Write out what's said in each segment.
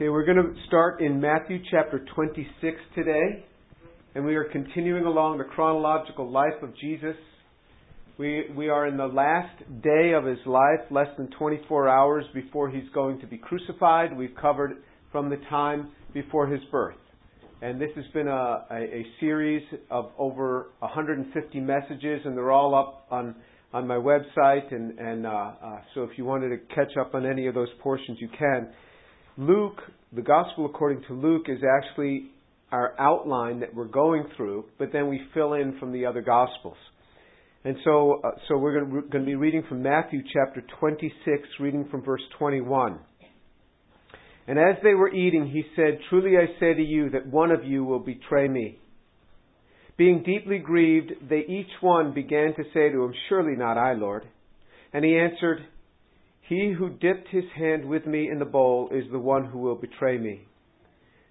Okay, we're going to start in Matthew chapter 26 today, and we are continuing along the chronological life of Jesus. We, we are in the last day of his life, less than 24 hours before he's going to be crucified. We've covered from the time before his birth. And this has been a, a, a series of over 150 messages, and they're all up on, on my website. And, and uh, uh, so if you wanted to catch up on any of those portions, you can. Luke, the Gospel according to Luke, is actually our outline that we're going through, but then we fill in from the other Gospels. And so, uh, so we're going to be reading from Matthew chapter 26, reading from verse 21. And as they were eating, he said, Truly I say to you that one of you will betray me. Being deeply grieved, they each one began to say to him, Surely not I, Lord. And he answered, he who dipped his hand with me in the bowl is the one who will betray me.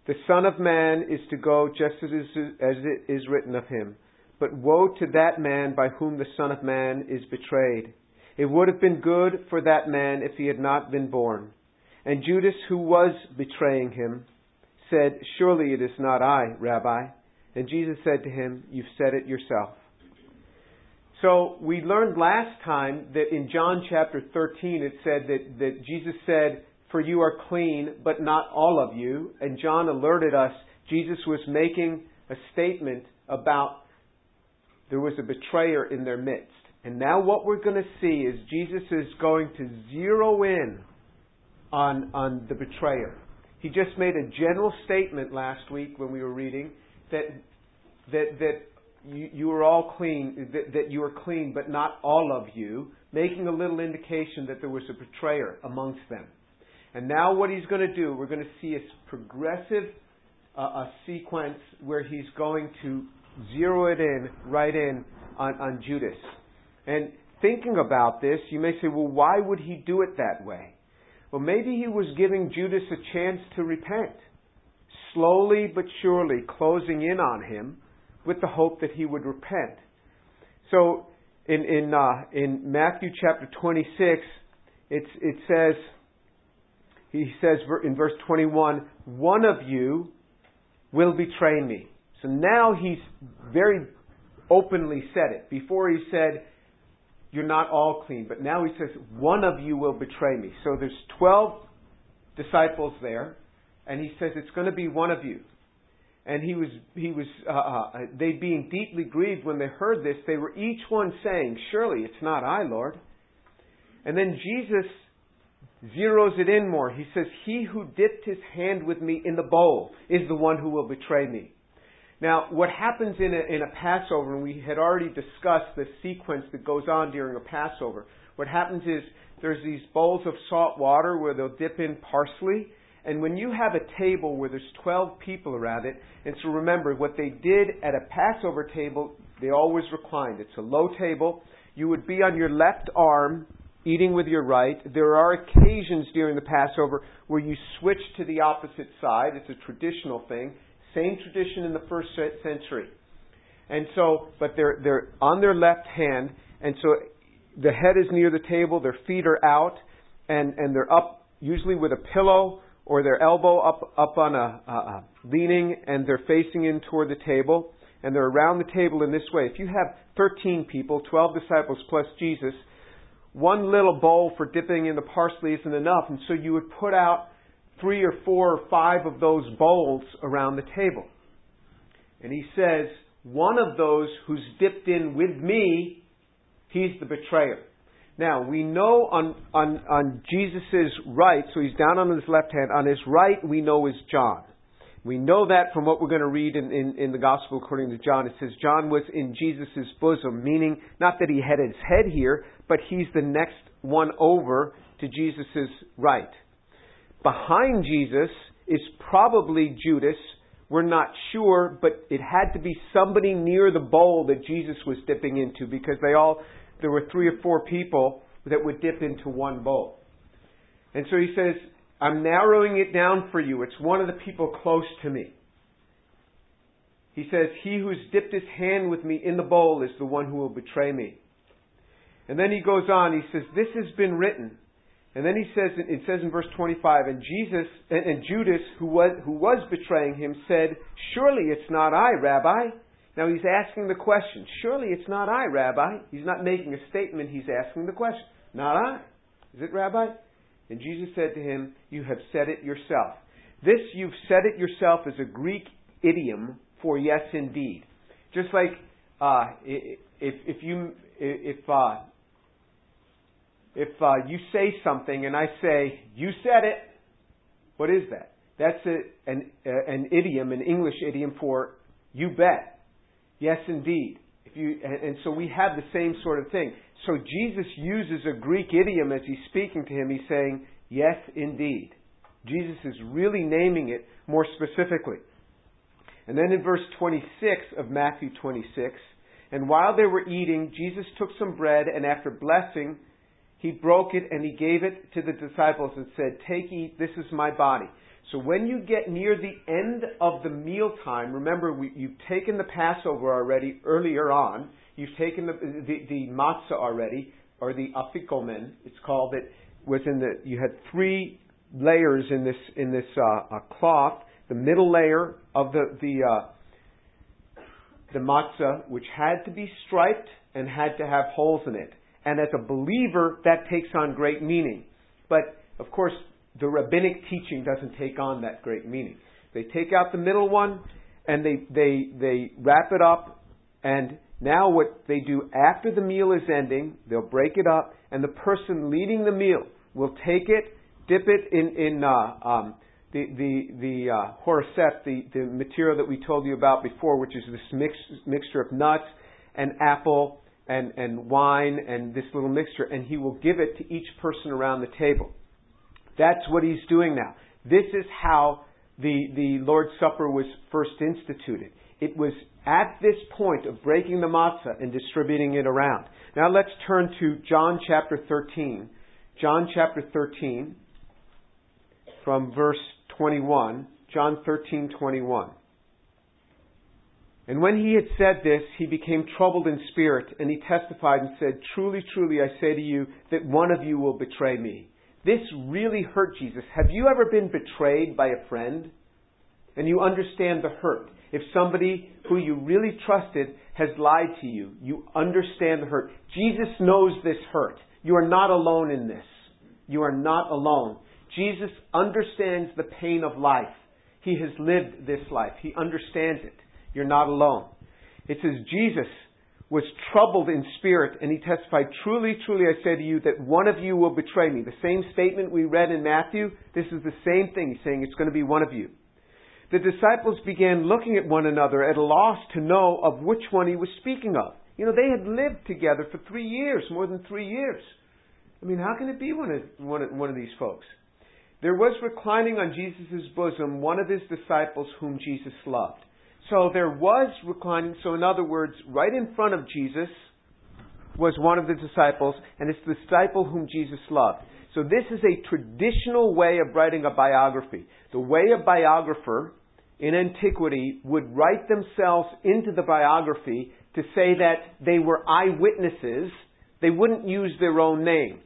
The Son of Man is to go just as it is written of him. But woe to that man by whom the Son of Man is betrayed. It would have been good for that man if he had not been born. And Judas, who was betraying him, said, Surely it is not I, Rabbi. And Jesus said to him, You've said it yourself. So we learned last time that in John chapter 13 it said that, that Jesus said, For you are clean, but not all of you. And John alerted us Jesus was making a statement about there was a betrayer in their midst. And now what we're going to see is Jesus is going to zero in on, on the betrayer. He just made a general statement last week when we were reading that, that, that you, you are all clean, that, that you are clean, but not all of you, making a little indication that there was a betrayer amongst them. And now what he's going to do, we're going to see a progressive uh, a sequence where he's going to zero it in, right in on, on Judas. And thinking about this, you may say, well, why would he do it that way? Well, maybe he was giving Judas a chance to repent, slowly but surely closing in on him with the hope that he would repent. So in in uh, in Matthew chapter 26, it's, it says he says in verse 21, one of you will betray me. So now he's very openly said it. Before he said, you're not all clean, but now he says, one of you will betray me. So there's 12 disciples there, and he says it's going to be one of you and he was he was uh, uh, they being deeply grieved when they heard this. They were each one saying surely it's not i lord. And then jesus zeroes it in more. He says he who dipped his hand with me in the bowl is the one who will betray me. Now what happens in a, in a passover and we had already discussed the sequence that goes on during a passover. What happens is there's these bowls of salt water where they'll dip in parsley and when you have a table where there's 12 people around it, and so remember, what they did at a Passover table, they always reclined. It's a low table. You would be on your left arm, eating with your right. There are occasions during the Passover where you switch to the opposite side. It's a traditional thing. Same tradition in the first century. And so, but they're, they're on their left hand, and so the head is near the table, their feet are out, and, and they're up usually with a pillow or their elbow up, up on a, uh, leaning and they're facing in toward the table and they're around the table in this way. If you have 13 people, 12 disciples plus Jesus, one little bowl for dipping in the parsley isn't enough. And so you would put out three or four or five of those bowls around the table. And he says, one of those who's dipped in with me, he's the betrayer. Now, we know on, on, on Jesus' right, so he's down on his left hand, on his right we know is John. We know that from what we're going to read in, in, in the Gospel according to John. It says John was in Jesus' bosom, meaning not that he had his head here, but he's the next one over to Jesus' right. Behind Jesus is probably Judas. We're not sure, but it had to be somebody near the bowl that Jesus was dipping into because they all there were three or four people that would dip into one bowl. And so he says, I'm narrowing it down for you. It's one of the people close to me. He says, He who's dipped his hand with me in the bowl is the one who will betray me. And then he goes on, he says, This has been written, And then he says, it says in verse 25, and Jesus, and, and Judas, who was, who was betraying him, said, Surely it's not I, Rabbi. Now he's asking the question. Surely it's not I, Rabbi. He's not making a statement, he's asking the question. Not I. Is it, Rabbi? And Jesus said to him, You have said it yourself. This you've said it yourself is a Greek idiom for yes indeed. Just like uh, if, if you if uh, if uh, you say something and I say you said it, what is that? That's a, an an idiom, an English idiom for you bet. Yes, indeed. If you and, and so we have the same sort of thing. So Jesus uses a Greek idiom as he's speaking to him. He's saying yes, indeed. Jesus is really naming it more specifically. And then in verse 26 of Matthew 26, and while they were eating, Jesus took some bread and after blessing, he broke it and he gave it to the disciples and said, Take, eat, this is my body. So when you get near the end of the mealtime, remember we, you've taken the Passover already earlier on. You've taken the, the, the matzah already, or the afikomen. It's called. It was in the. You had three layers in this in this uh, uh, cloth. The middle layer of the the uh, the matzah, which had to be striped and had to have holes in it. And as a believer, that takes on great meaning. But of course, the rabbinic teaching doesn't take on that great meaning. They take out the middle one and they they they wrap it up and now what they do after the meal is ending, they'll break it up and the person leading the meal will take it dip it in in uh, um, the the the uh, horsep, the the material that we told you about before, which is this mix, mixture of nuts and apple and and wine and this little mixture, and he will give it to each person around the table. That's what he's doing now. This is how the the Lord's Supper was first instituted. It was at this point of breaking the matzah and distributing it around. Now let's turn to John chapter 13. John chapter 13 from verse 21, John 13:21. And when he had said this, he became troubled in spirit, and he testified and said, Truly, truly, I say to you that one of you will betray me. This really hurt Jesus. Have you ever been betrayed by a friend? And you understand the hurt. If somebody who you really trusted has lied to you, you understand the hurt. Jesus knows this hurt. You are not alone in this. You are not alone. Jesus understands the pain of life. He has lived this life. He understands it. You're not alone. It says Jesus was troubled in spirit and he testified, Truly, truly, I say to you that one of you will betray me. The same statement we read in Matthew, this is the same thing. He's saying it's going to be one of you. The disciples began looking at one another at a loss to know of which one he was speaking of. You know, they had lived together for three years, more than three years. I mean, how can it be one of, one of, one of these folks? There was reclining on Jesus' bosom one of his disciples whom Jesus loved. So there was reclining, so in other words, right in front of Jesus was one of the disciples, and it's the disciple whom Jesus loved. So this is a traditional way of writing a biography. The way a biographer in antiquity would write themselves into the biography to say that they were eyewitnesses. They wouldn't use their own name.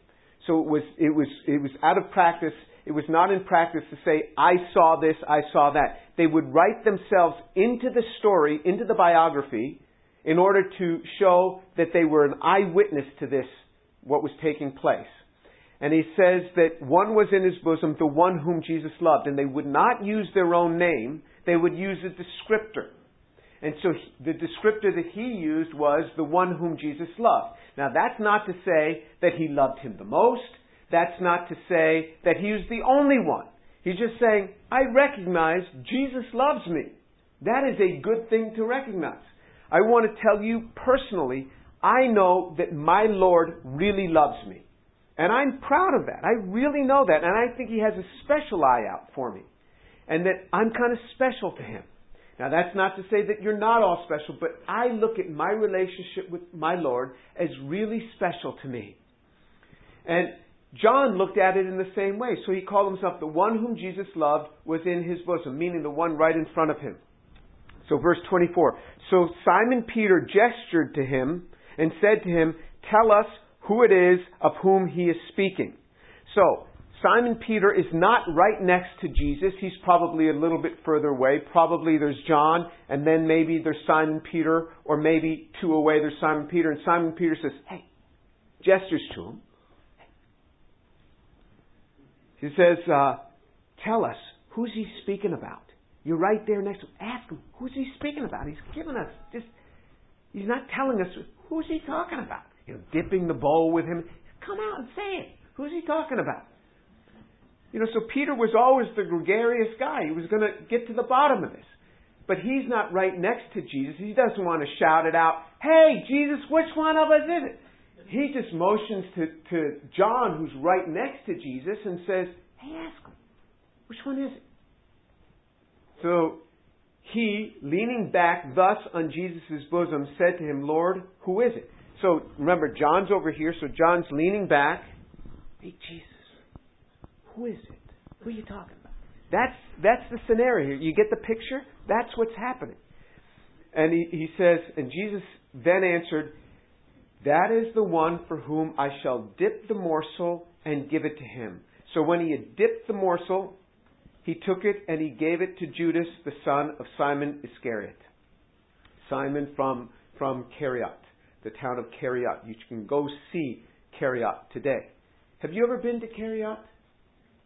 So it was, it was, it was out of practice it was not in practice to say, I saw this, I saw that. They would write themselves into the story, into the biography, in order to show that they were an eyewitness to this, what was taking place. And he says that one was in his bosom, the one whom Jesus loved. And they would not use their own name, they would use a descriptor. And so the descriptor that he used was the one whom Jesus loved. Now that's not to say that he loved him the most that's not to say that he was the only one. He's just saying, I recognize Jesus loves me. That is a good thing to recognize. I want to tell you personally, I know that my Lord really loves me. And I'm proud of that. I really know that. And I think He has a special eye out for me. And that I'm kind of special to Him. Now, that's not to say that you're not all special, but I look at my relationship with my Lord as really special to me. And John looked at it in the same way. So he called himself the one whom Jesus loved was in his bosom, meaning the one right in front of him. So verse 24. So Simon Peter gestured to him and said to him, Tell us who it is of whom he is speaking. So, Simon Peter is not right next to Jesus. He's probably a little bit further away. Probably there's John, and then maybe there's Simon Peter, or maybe two away there's Simon Peter. And Simon Peter says, Hey, gestures to him. He says, uh, Tell us, who's he speaking about? You're right there next to him. Ask him, who's he speaking about? He's giving us just, he's not telling us, who's he talking about? You know, dipping the bowl with him. Come out and say it. Who's he talking about? You know, so Peter was always the gregarious guy. He was going to get to the bottom of this. But he's not right next to Jesus. He doesn't want to shout it out, Hey, Jesus, which one of us is it? He just motions to, to John, who's right next to Jesus, and says, Hey, ask him, which one is it? So he, leaning back thus on Jesus' bosom, said to him, Lord, who is it? So remember, John's over here, so John's leaning back. Hey, Jesus. Who is it? Who are you talking about? That's, that's the scenario here. You get the picture? That's what's happening. And he, he says, and Jesus then answered, That is the one for whom I shall dip the morsel and give it to him. So when he had dipped the morsel, he took it and he gave it to Judas, the son of Simon Iscariot. Simon from, from Kerioth, the town of Kerioth. You can go see Kerioth today. Have you ever been to Kerioth?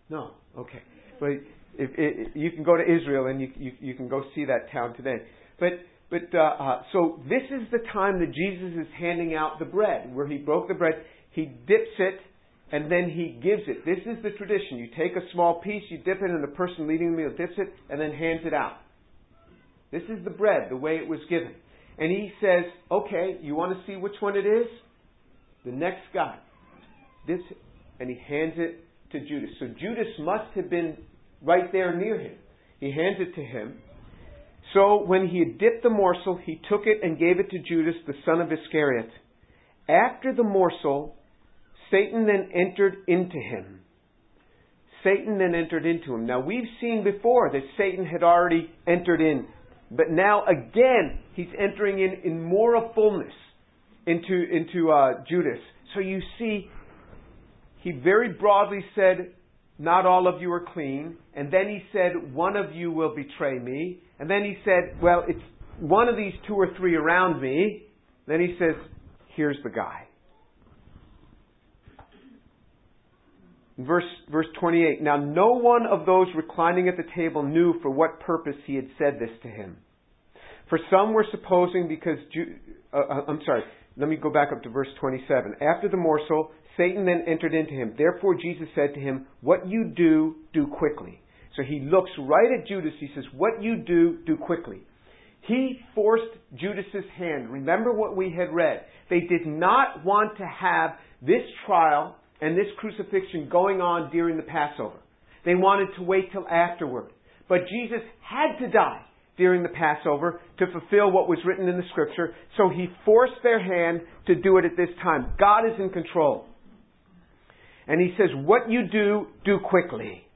No. Okay. But if, if, you can go to Israel and you, you, you can go see that town today. But but uh, uh, so this is the time that Jesus is handing out the bread, where he broke the bread, he dips it, and then he gives it. This is the tradition. You take a small piece, you dip it, and the person leading the meal dips it, and then hands it out. This is the bread, the way it was given. And he says, "Okay, you want to see which one it is? The next guy This, and he hands it to Judas. So Judas must have been right there near him. He hands it to him. So when he had dipped the morsel, he took it and gave it to Judas, the son of Iscariot. After the morsel, Satan then entered into him. Satan then entered into him. Now we've seen before that Satan had already entered in, but now again he's entering in in more of fullness into into uh, Judas. So you see he very broadly said, Not all of you are clean. And then he said, One of you will betray me. And then he said, Well, it's one of these two or three around me. Then he says, Here's the guy. Verse, verse 28. Now, no one of those reclining at the table knew for what purpose he had said this to him. For some were supposing because, uh, uh, I'm sorry, let me go back up to verse 27. After the morsel, Satan then entered into him. Therefore, Jesus said to him, What you do, do quickly. So he looks right at Judas. He says, What you do, do quickly. He forced Judas's hand. Remember what we had read. They did not want to have this trial and this crucifixion going on during the Passover. They wanted to wait till afterward. But Jesus had to die during the Passover to fulfill what was written in the scripture, so he forced their hand to do it at this time. God is in control. And he says, What you do, do quickly.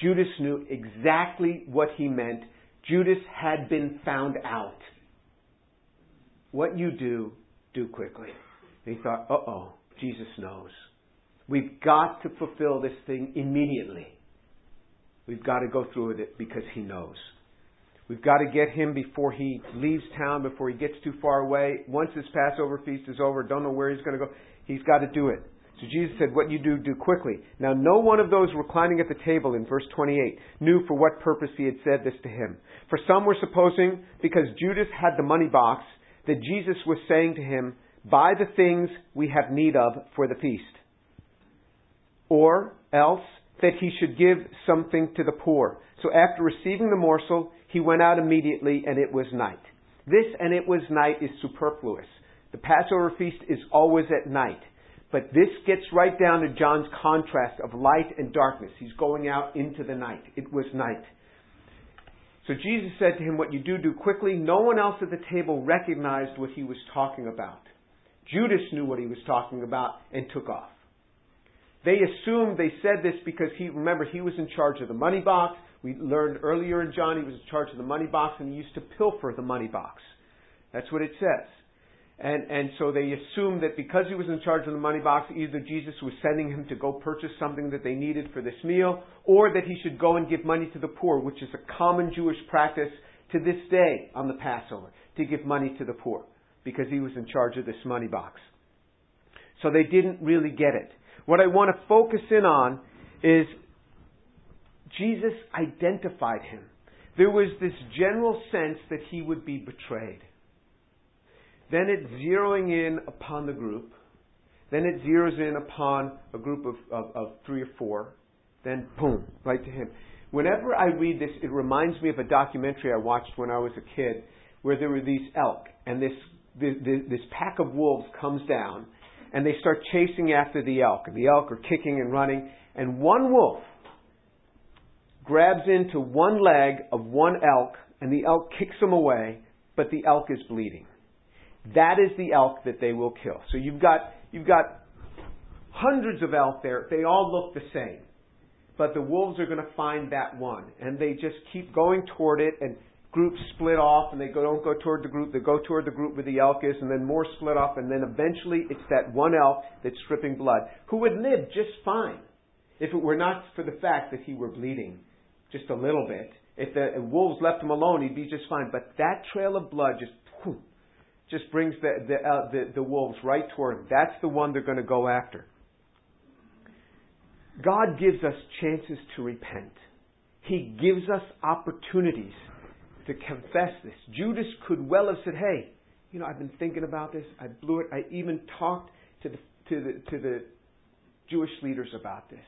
Judas knew exactly what he meant. Judas had been found out. What you do, do quickly. And he thought, uh oh, Jesus knows. We've got to fulfill this thing immediately. We've got to go through with it because he knows. We've got to get him before he leaves town, before he gets too far away. Once this Passover feast is over, don't know where he's going to go. He's got to do it. So Jesus said, What you do, do quickly. Now, no one of those reclining at the table in verse 28 knew for what purpose he had said this to him. For some were supposing, because Judas had the money box, that Jesus was saying to him, Buy the things we have need of for the feast. Or else that he should give something to the poor. So after receiving the morsel, he went out immediately, and it was night. This and it was night is superfluous. The Passover feast is always at night. But this gets right down to John's contrast of light and darkness. He's going out into the night. It was night. So Jesus said to him, What you do, do quickly. No one else at the table recognized what he was talking about. Judas knew what he was talking about and took off. They assumed they said this because he, remember, he was in charge of the money box. We learned earlier in John he was in charge of the money box and he used to pilfer the money box. That's what it says. And, and so they assumed that because he was in charge of the money box, either Jesus was sending him to go purchase something that they needed for this meal, or that he should go and give money to the poor, which is a common Jewish practice to this day on the Passover, to give money to the poor, because he was in charge of this money box. So they didn't really get it. What I want to focus in on is Jesus identified him. There was this general sense that he would be betrayed. Then it's zeroing in upon the group. Then it zeroes in upon a group of, of, of three or four. Then, boom, right to him. Whenever I read this, it reminds me of a documentary I watched when I was a kid where there were these elk, and this, this, this pack of wolves comes down, and they start chasing after the elk. And the elk are kicking and running, and one wolf grabs into one leg of one elk, and the elk kicks him away, but the elk is bleeding. That is the elk that they will kill. So you've got, you've got hundreds of elk there. They all look the same. But the wolves are going to find that one. And they just keep going toward it, and groups split off, and they go, don't go toward the group. They go toward the group where the elk is, and then more split off, and then eventually it's that one elk that's stripping blood, who would live just fine if it were not for the fact that he were bleeding just a little bit. If the wolves left him alone, he'd be just fine. But that trail of blood just whew, just brings the the, uh, the the wolves right toward him. That's the one they're going to go after. God gives us chances to repent. He gives us opportunities to confess this. Judas could well have said, "Hey, you know, I've been thinking about this. I blew it. I even talked to the to the to the Jewish leaders about this."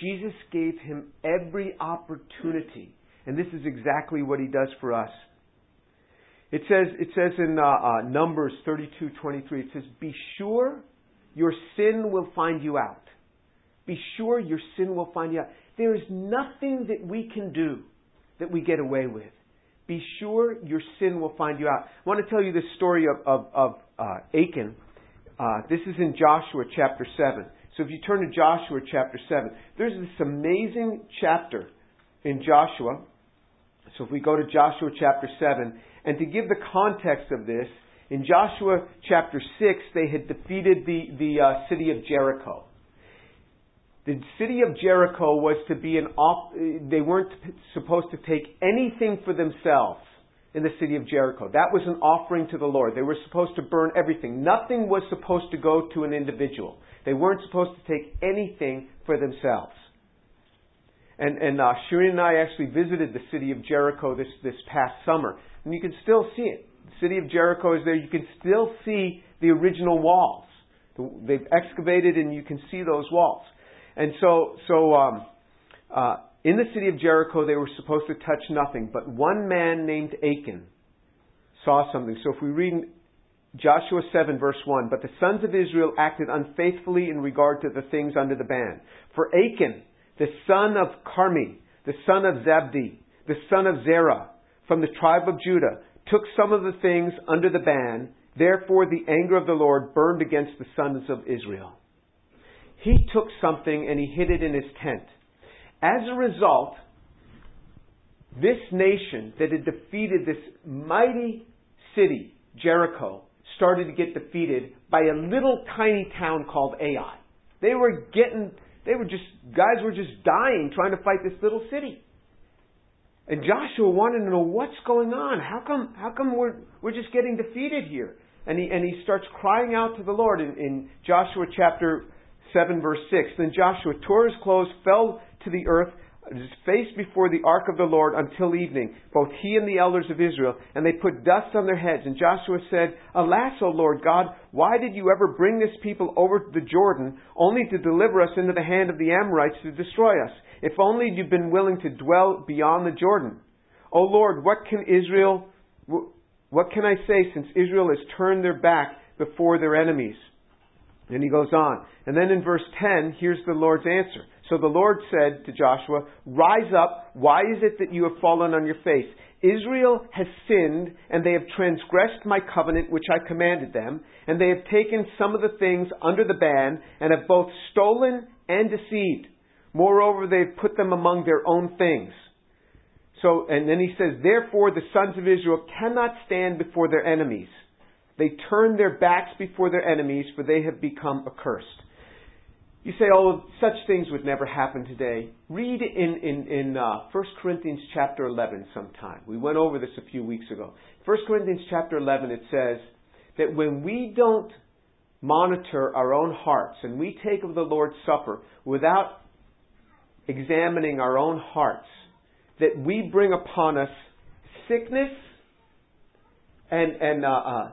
Jesus gave him every opportunity, and this is exactly what he does for us. It says it says in uh, uh, Numbers thirty two twenty three. It says, "Be sure your sin will find you out." Be sure your sin will find you out. There is nothing that we can do that we get away with. Be sure your sin will find you out. I want to tell you this story of, of, of uh, Achan. Uh, this is in Joshua chapter 7. So if you turn to Joshua chapter 7, there's this amazing chapter in Joshua. So if we go to Joshua chapter 7, and to give the context of this, in Joshua chapter 6, they had defeated the, the uh, city of Jericho. The city of Jericho was to be an off, they weren't supposed to take anything for themselves in the city of Jericho. That was an offering to the Lord. They were supposed to burn everything. Nothing was supposed to go to an individual. They weren't supposed to take anything for themselves. And, and uh, and I actually visited the city of Jericho this, this past summer. And you can still see it. The city of Jericho is there. You can still see the original walls. They've excavated and you can see those walls. And so, so um, uh, in the city of Jericho, they were supposed to touch nothing, but one man named Achan saw something. So if we read Joshua 7, verse 1, but the sons of Israel acted unfaithfully in regard to the things under the ban. For Achan, the son of Carmi, the son of Zabdi, the son of Zerah, from the tribe of Judah, took some of the things under the ban. Therefore, the anger of the Lord burned against the sons of Israel he took something and he hid it in his tent. As a result, this nation that had defeated this mighty city, Jericho, started to get defeated by a little tiny town called Ai. They were getting, they were just, guys were just dying trying to fight this little city. And Joshua wanted to know what's going on. How come, how come we're, we're just getting defeated here? And he, and he starts crying out to the Lord in, in Joshua chapter 7 verse 6. Then Joshua tore his clothes, fell to the earth, face before the ark of the Lord until evening, both he and the elders of Israel, and they put dust on their heads. And Joshua said, Alas, O Lord God, why did you ever bring this people over to the Jordan, only to deliver us into the hand of the Amorites to destroy us? If only you'd been willing to dwell beyond the Jordan. O Lord, what can Israel, what can I say since Israel has turned their back before their enemies? And he goes on. And then in verse 10, here's the Lord's answer. So the Lord said to Joshua, Rise up. Why is it that you have fallen on your face? Israel has sinned, and they have transgressed my covenant which I commanded them, and they have taken some of the things under the ban, and have both stolen and deceived. Moreover, they have put them among their own things. So, and then he says, Therefore the sons of Israel cannot stand before their enemies They turn their backs before their enemies, for they have become accursed. You say, oh, such things would never happen today. Read in, in, in uh, 1 Corinthians chapter 11 sometime. We went over this a few weeks ago. 1 Corinthians chapter 11, it says that when we don't monitor our own hearts and we take of the Lord's Supper without examining our own hearts, that we bring upon us sickness and, and uh, uh,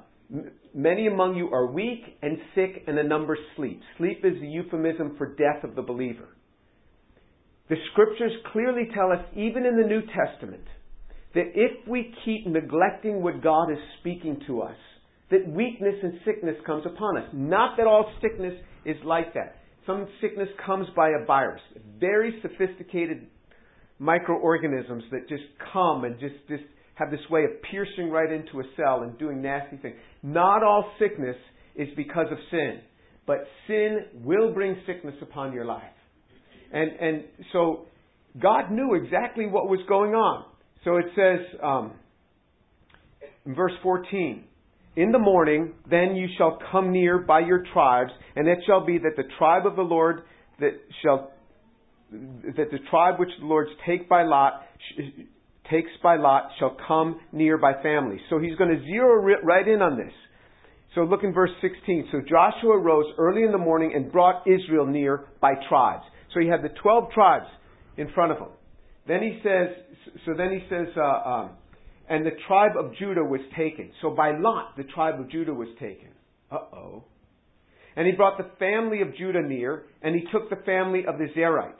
Many among you are weak and sick, and a number sleep. Sleep is the euphemism for death of the believer. The scriptures clearly tell us, even in the New Testament, that if we keep neglecting what God is speaking to us, that weakness and sickness comes upon us. Not that all sickness is like that. Some sickness comes by a virus, very sophisticated microorganisms that just come and just, just have this way of piercing right into a cell and doing nasty things. Not all sickness is because of sin, but sin will bring sickness upon your life. And, and so God knew exactly what was going on. So it says um, in verse 14, In the morning, then you shall come near by your tribes, and it shall be that the tribe of the Lord that shall that the tribe which the Lord's take by lot takes by lot shall come near by family. So he's going to zero right in on this. So look in verse 16. So Joshua rose early in the morning and brought Israel near by tribes. So he had the 12 tribes in front of him. Then he says, so then he says, uh, um, and the tribe of Judah was taken. So by lot, the tribe of Judah was taken. Uh oh. And he brought the family of Judah near, and he took the family of the Zerahites.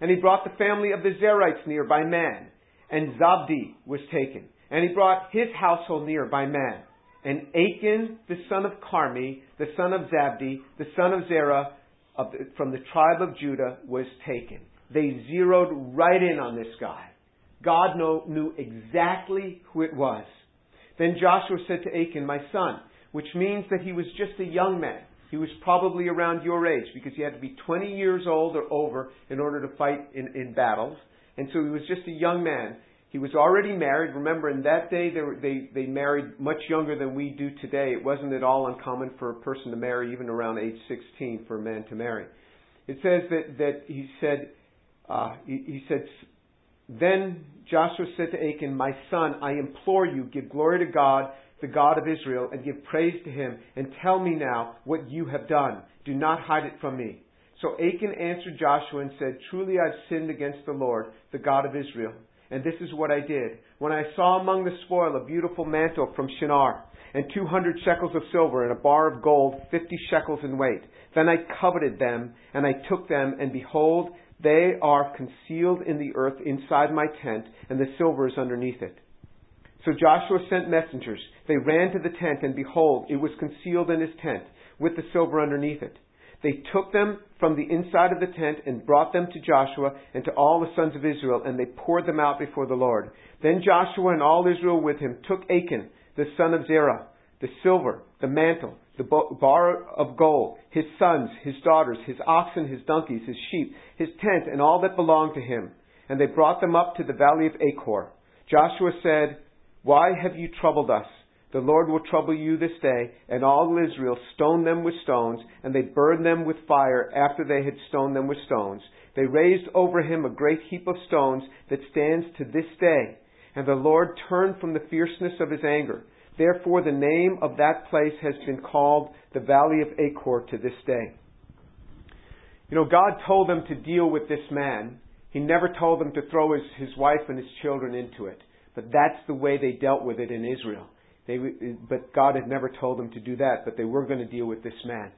And he brought the family of the Zerahites near by man and Zabdi was taken. And he brought his household near by man. And Achan, the son of Carmi, the son of Zabdi, the son of Zerah, of the, from the tribe of Judah, was taken. They zeroed right in on this guy. God know, knew exactly who it was. Then Joshua said to Achan, My son, which means that he was just a young man. He was probably around your age because he had to be 20 years old or over in order to fight in, in battles. And so he was just a young man. He was already married. Remember, in that day, they, were, they, they married much younger than we do today. It wasn't at all uncommon for a person to marry even around age 16 for a man to marry. It says that, that he said, uh, he, he said, then Joshua said to Achan, My son, I implore you, give glory to God, the God of Israel, and give praise to him, and tell me now what you have done. Do not hide it from me. So Achan answered Joshua and said, Truly I've sinned against the Lord, the God of Israel. And this is what I did. When I saw among the spoil a beautiful mantle from Shinar, and two hundred shekels of silver, and a bar of gold, fifty shekels in weight, then I coveted them, and I took them, and behold, they are concealed in the earth inside my tent, and the silver is underneath it. So Joshua sent messengers. They ran to the tent, and behold, it was concealed in his tent, with the silver underneath it. They took them from the inside of the tent and brought them to Joshua and to all the sons of Israel, and they poured them out before the Lord. Then Joshua and all Israel with him took Achan, the son of Zerah, the silver, the mantle, the bar of gold, his sons, his daughters, his oxen, his donkeys, his sheep, his tent, and all that belonged to him. And they brought them up to the valley of Achor. Joshua said, Why have you troubled us? The Lord will trouble you this day, and all Israel stoned them with stones, and they burned them with fire after they had stoned them with stones. They raised over him a great heap of stones that stands to this day. And the Lord turned from the fierceness of his anger. Therefore, the name of that place has been called the Valley of Achor to this day. You know, God told them to deal with this man. He never told them to throw his, his wife and his children into it. But that's the way they dealt with it in Israel. They, but God had never told them to do that, but they were going to deal with this man.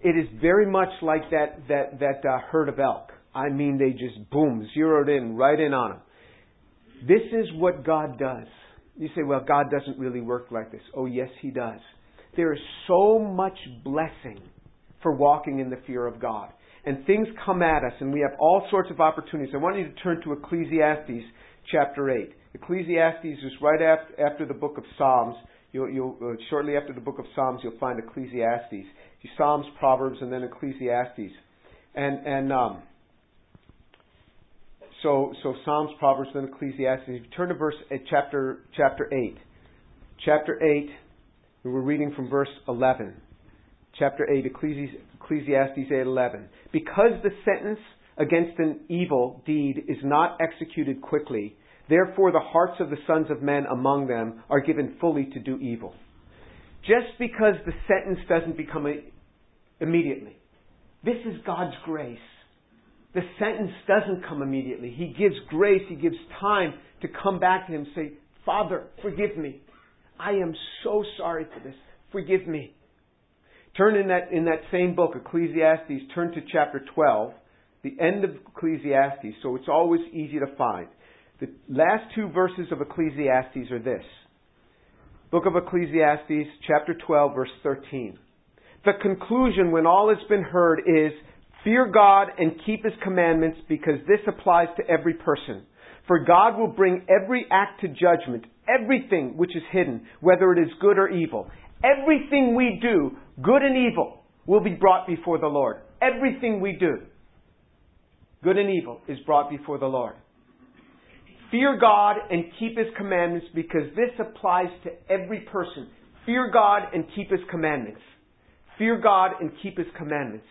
It is very much like that, that, that uh, herd of elk. I mean, they just, boom, zeroed in, right in on him. This is what God does. You say, well, God doesn't really work like this. Oh, yes, He does. There is so much blessing for walking in the fear of God. And things come at us, and we have all sorts of opportunities. I want you to turn to Ecclesiastes chapter 8. Ecclesiastes is right after, the book of Psalms. You'll, you'll, uh, shortly after the book of Psalms, you'll find Ecclesiastes. Psalms, Proverbs, and then Ecclesiastes. And, and um, so, so Psalms, Proverbs, then Ecclesiastes. If you turn to verse uh, chapter chapter eight, chapter eight, we're reading from verse 11, chapter 8, Ecclesiastes 8 11. Because the sentence against an evil deed is not executed quickly, therefore the hearts of the sons of men among them are given fully to do evil. Just because the sentence doesn't become a, immediately. This is God's grace. The sentence doesn't come immediately. He gives grace, He gives time to come back to Him and say, Father, forgive me. I am so sorry for this. Forgive me. Turn in that, in that same book, Ecclesiastes, turn to chapter 12, the end of Ecclesiastes, so it's always easy to find. The last two verses of Ecclesiastes are this. Book of Ecclesiastes, chapter 12, verse 13. The conclusion, when all has been heard, is fear God and keep His commandments because this applies to every person. For God will bring every act to judgment, everything which is hidden, whether it is good or evil. Everything we do, good and evil, will be brought before the Lord. Everything we do, good and evil, is brought before the Lord. Fear God and keep His commandments because this applies to every person. Fear God and keep His commandments. Fear God and keep His commandments.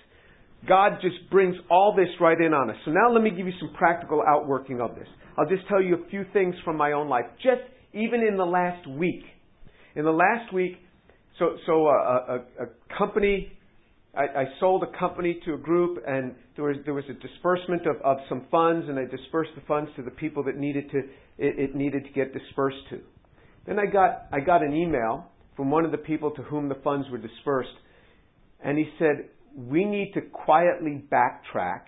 God just brings all this right in on us. So now let me give you some practical outworking of this. I'll just tell you a few things from my own life. Just even in the last week. In the last week, so, so a, a, a company, I, I sold a company to a group and there was, there was a disbursement of, of some funds and I dispersed the funds to the people that needed to, it, it needed to get dispersed to. Then I got, I got an email from one of the people to whom the funds were dispersed and he said, we need to quietly backtrack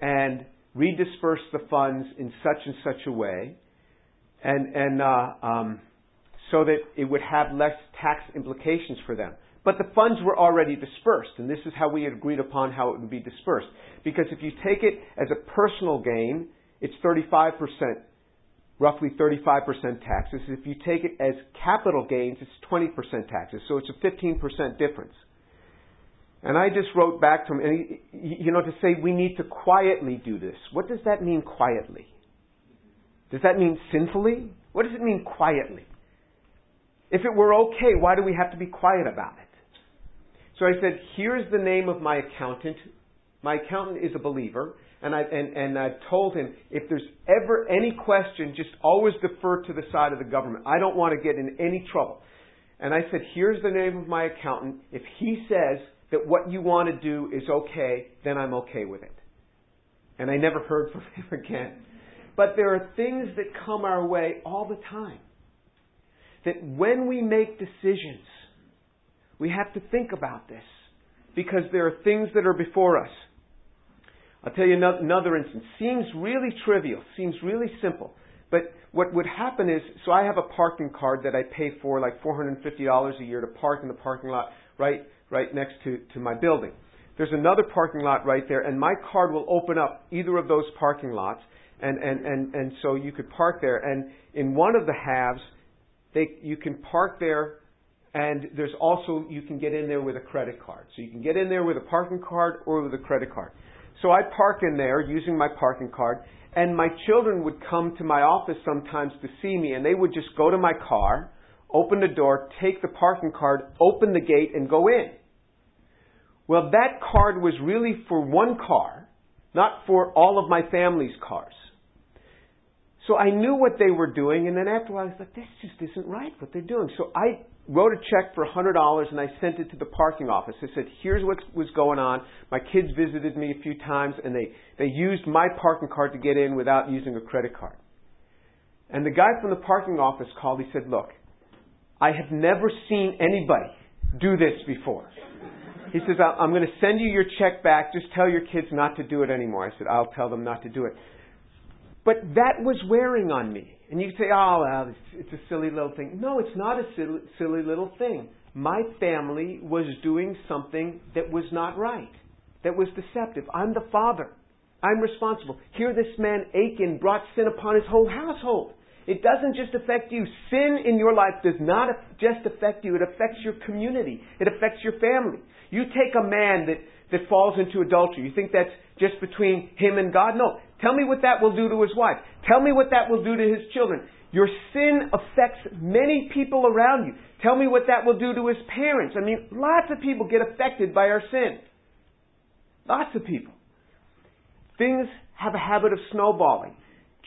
and redisperse the funds in such and such a way, and and uh, um, so that it would have less tax implications for them. But the funds were already dispersed, and this is how we had agreed upon how it would be dispersed. Because if you take it as a personal gain, it's 35%, roughly 35% taxes. If you take it as capital gains, it's 20% taxes. So it's a 15% difference. And I just wrote back to him, and he, you know, to say we need to quietly do this. What does that mean, quietly? Does that mean sinfully? What does it mean, quietly? If it were okay, why do we have to be quiet about it? So I said, here's the name of my accountant. My accountant is a believer, and I and, and I told him if there's ever any question, just always defer to the side of the government. I don't want to get in any trouble. And I said, here's the name of my accountant. If he says that what you want to do is okay, then I'm okay with it. And I never heard from him again. But there are things that come our way all the time. That when we make decisions, we have to think about this. Because there are things that are before us. I'll tell you another instance. Seems really trivial, seems really simple. But what would happen is, so I have a parking card that I pay for like $450 a year to park in the parking lot right right next to, to my building. There's another parking lot right there, and my card will open up either of those parking lots, and, and, and, and so you could park there. And in one of the halves, they, you can park there, and there's also, you can get in there with a credit card. So you can get in there with a parking card or with a credit card. So I park in there using my parking card, and my children would come to my office sometimes to see me, and they would just go to my car, open the door, take the parking card, open the gate, and go in. Well, that card was really for one car, not for all of my family's cars. So I knew what they were doing, and then after a while, I was like, this just isn't right what they're doing. So I wrote a check for $100 and I sent it to the parking office. I said, here's what was going on. My kids visited me a few times, and they, they used my parking card to get in without using a credit card. And the guy from the parking office called. He said, look, I have never seen anybody do this before. He says, I'm going to send you your check back. Just tell your kids not to do it anymore. I said, I'll tell them not to do it. But that was wearing on me. And you say, oh, well, it's, it's a silly little thing. No, it's not a silly, silly little thing. My family was doing something that was not right, that was deceptive. I'm the father. I'm responsible. Here, this man, Achan, brought sin upon his whole household. It doesn't just affect you. Sin in your life does not just affect you, it affects your community, it affects your family. You take a man that, that falls into adultery, you think that's just between him and God? No. Tell me what that will do to his wife. Tell me what that will do to his children. Your sin affects many people around you. Tell me what that will do to his parents. I mean, lots of people get affected by our sin. Lots of people. Things have a habit of snowballing.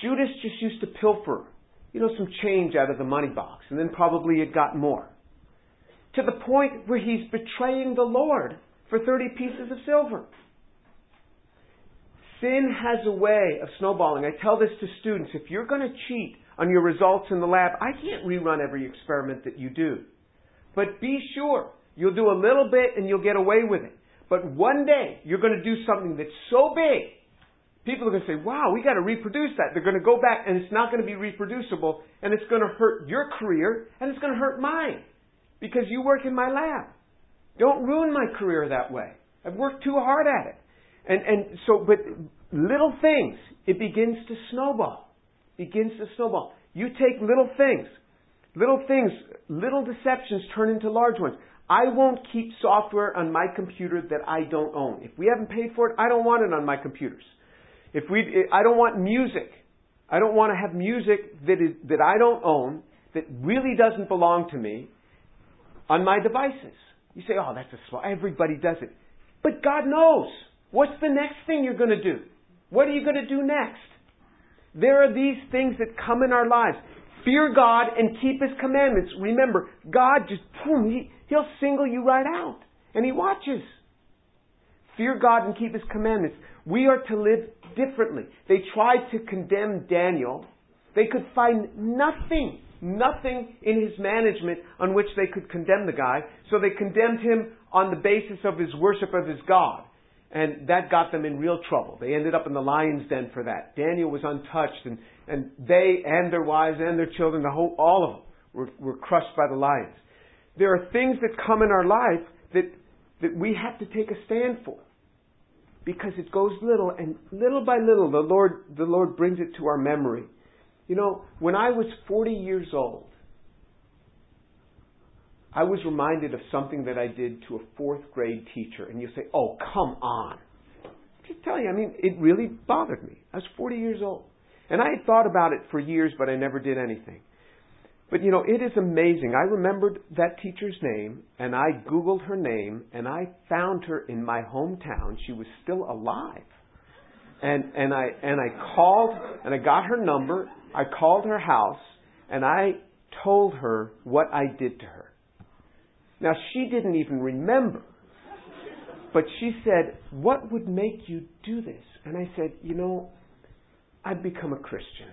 Judas just used to pilfer you know, some change out of the money box, and then probably it got more. To the point where he's betraying the Lord for 30 pieces of silver. Sin has a way of snowballing. I tell this to students. If you're going to cheat on your results in the lab, I can't rerun every experiment that you do. But be sure, you'll do a little bit and you'll get away with it. But one day, you're going to do something that's so big people are going to say, wow, we got to reproduce that. They're going to go back and it's not going to be reproducible and it's going to hurt your career and it's going to hurt mine because you work in my lab. Don't ruin my career that way. I've worked too hard at it. And, and so, but little things, it begins to snowball. Begins to snowball. You take little things, little things, little deceptions turn into large ones. I won't keep software on my computer that I don't own. If we haven't paid for it, I don't want it on my computers. If we, I don't want music. I don't want to have music that is that I don't own that really doesn't belong to me on my devices. You say, "Oh, that's a small." Everybody does it, but God knows what's the next thing you're going to do. What are you going to do next? There are these things that come in our lives. Fear God and keep His commandments. Remember, God just boom, he, He'll single you right out, and He watches. Fear God and keep His commandments. We are to live differently. They tried to condemn Daniel. They could find nothing, nothing in his management on which they could condemn the guy. So they condemned him on the basis of his worship of his God. And that got them in real trouble. They ended up in the lion's den for that. Daniel was untouched, and, and they and their wives and their children, the whole, all of them, were, were crushed by the lions. There are things that come in our life that, that we have to take a stand for because it goes little and little by little the Lord the Lord brings it to our memory. You know, when I was 40 years old, I was reminded of something that I did to a fourth grade teacher, and you say, "Oh, come on!" Just tell you, I mean, it really bothered me. I was 40 years old, and I had thought about it for years, but I never did anything. But you know, it is amazing. I remembered that teacher's name and I Googled her name and I found her in my hometown. She was still alive. And, and I, and I called and I got her number. I called her house and I told her what I did to her. Now she didn't even remember. But she said, what would make you do this? And I said, you know, I've become a Christian.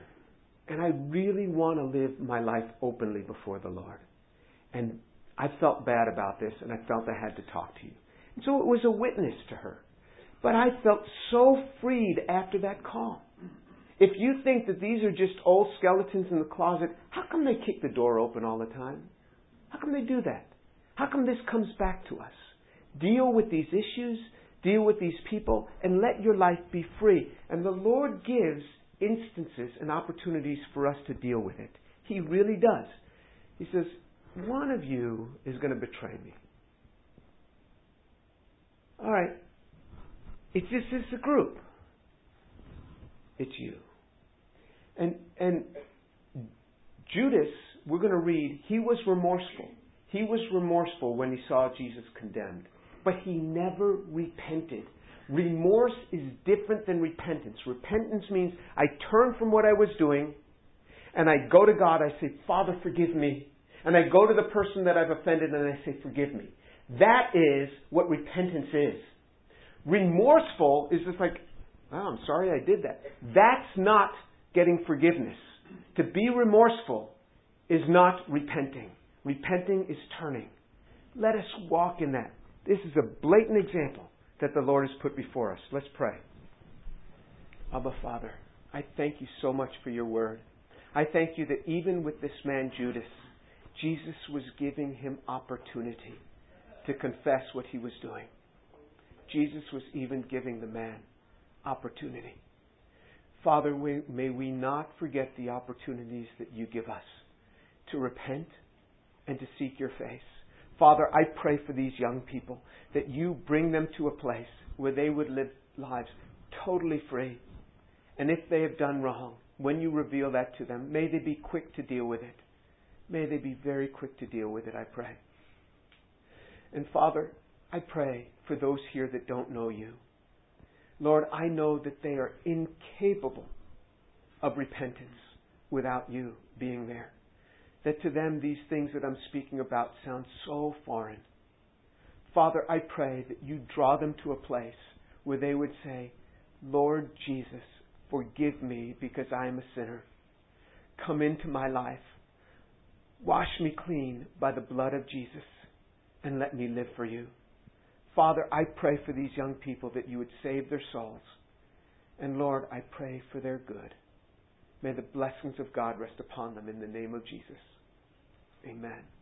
And I really want to live my life openly before the Lord. And I felt bad about this, and I felt I had to talk to you. And so it was a witness to her. But I felt so freed after that call. If you think that these are just old skeletons in the closet, how come they kick the door open all the time? How come they do that? How come this comes back to us? Deal with these issues, deal with these people, and let your life be free. And the Lord gives instances and opportunities for us to deal with it. He really does. He says, One of you is going to betray me. All right. It's just it's a group. It's you. And and Judas, we're going to read, he was remorseful. He was remorseful when he saw Jesus condemned. But he never repented. Remorse is different than repentance. Repentance means I turn from what I was doing and I go to God, I say, Father, forgive me. And I go to the person that I've offended and I say, forgive me. That is what repentance is. Remorseful is just like, oh, I'm sorry I did that. That's not getting forgiveness. To be remorseful is not repenting. Repenting is turning. Let us walk in that. This is a blatant example that the Lord has put before us. Let's pray. Abba, Father, I thank you so much for your word. I thank you that even with this man Judas, Jesus was giving him opportunity to confess what he was doing. Jesus was even giving the man opportunity. Father, may we not forget the opportunities that you give us to repent and to seek your face. Father, I pray for these young people that you bring them to a place where they would live lives totally free. And if they have done wrong, when you reveal that to them, may they be quick to deal with it. May they be very quick to deal with it, I pray. And Father, I pray for those here that don't know you. Lord, I know that they are incapable of repentance without you being there. That to them, these things that I'm speaking about sound so foreign. Father, I pray that you draw them to a place where they would say, Lord Jesus, forgive me because I am a sinner. Come into my life. Wash me clean by the blood of Jesus and let me live for you. Father, I pray for these young people that you would save their souls. And Lord, I pray for their good. May the blessings of God rest upon them in the name of Jesus. Amen.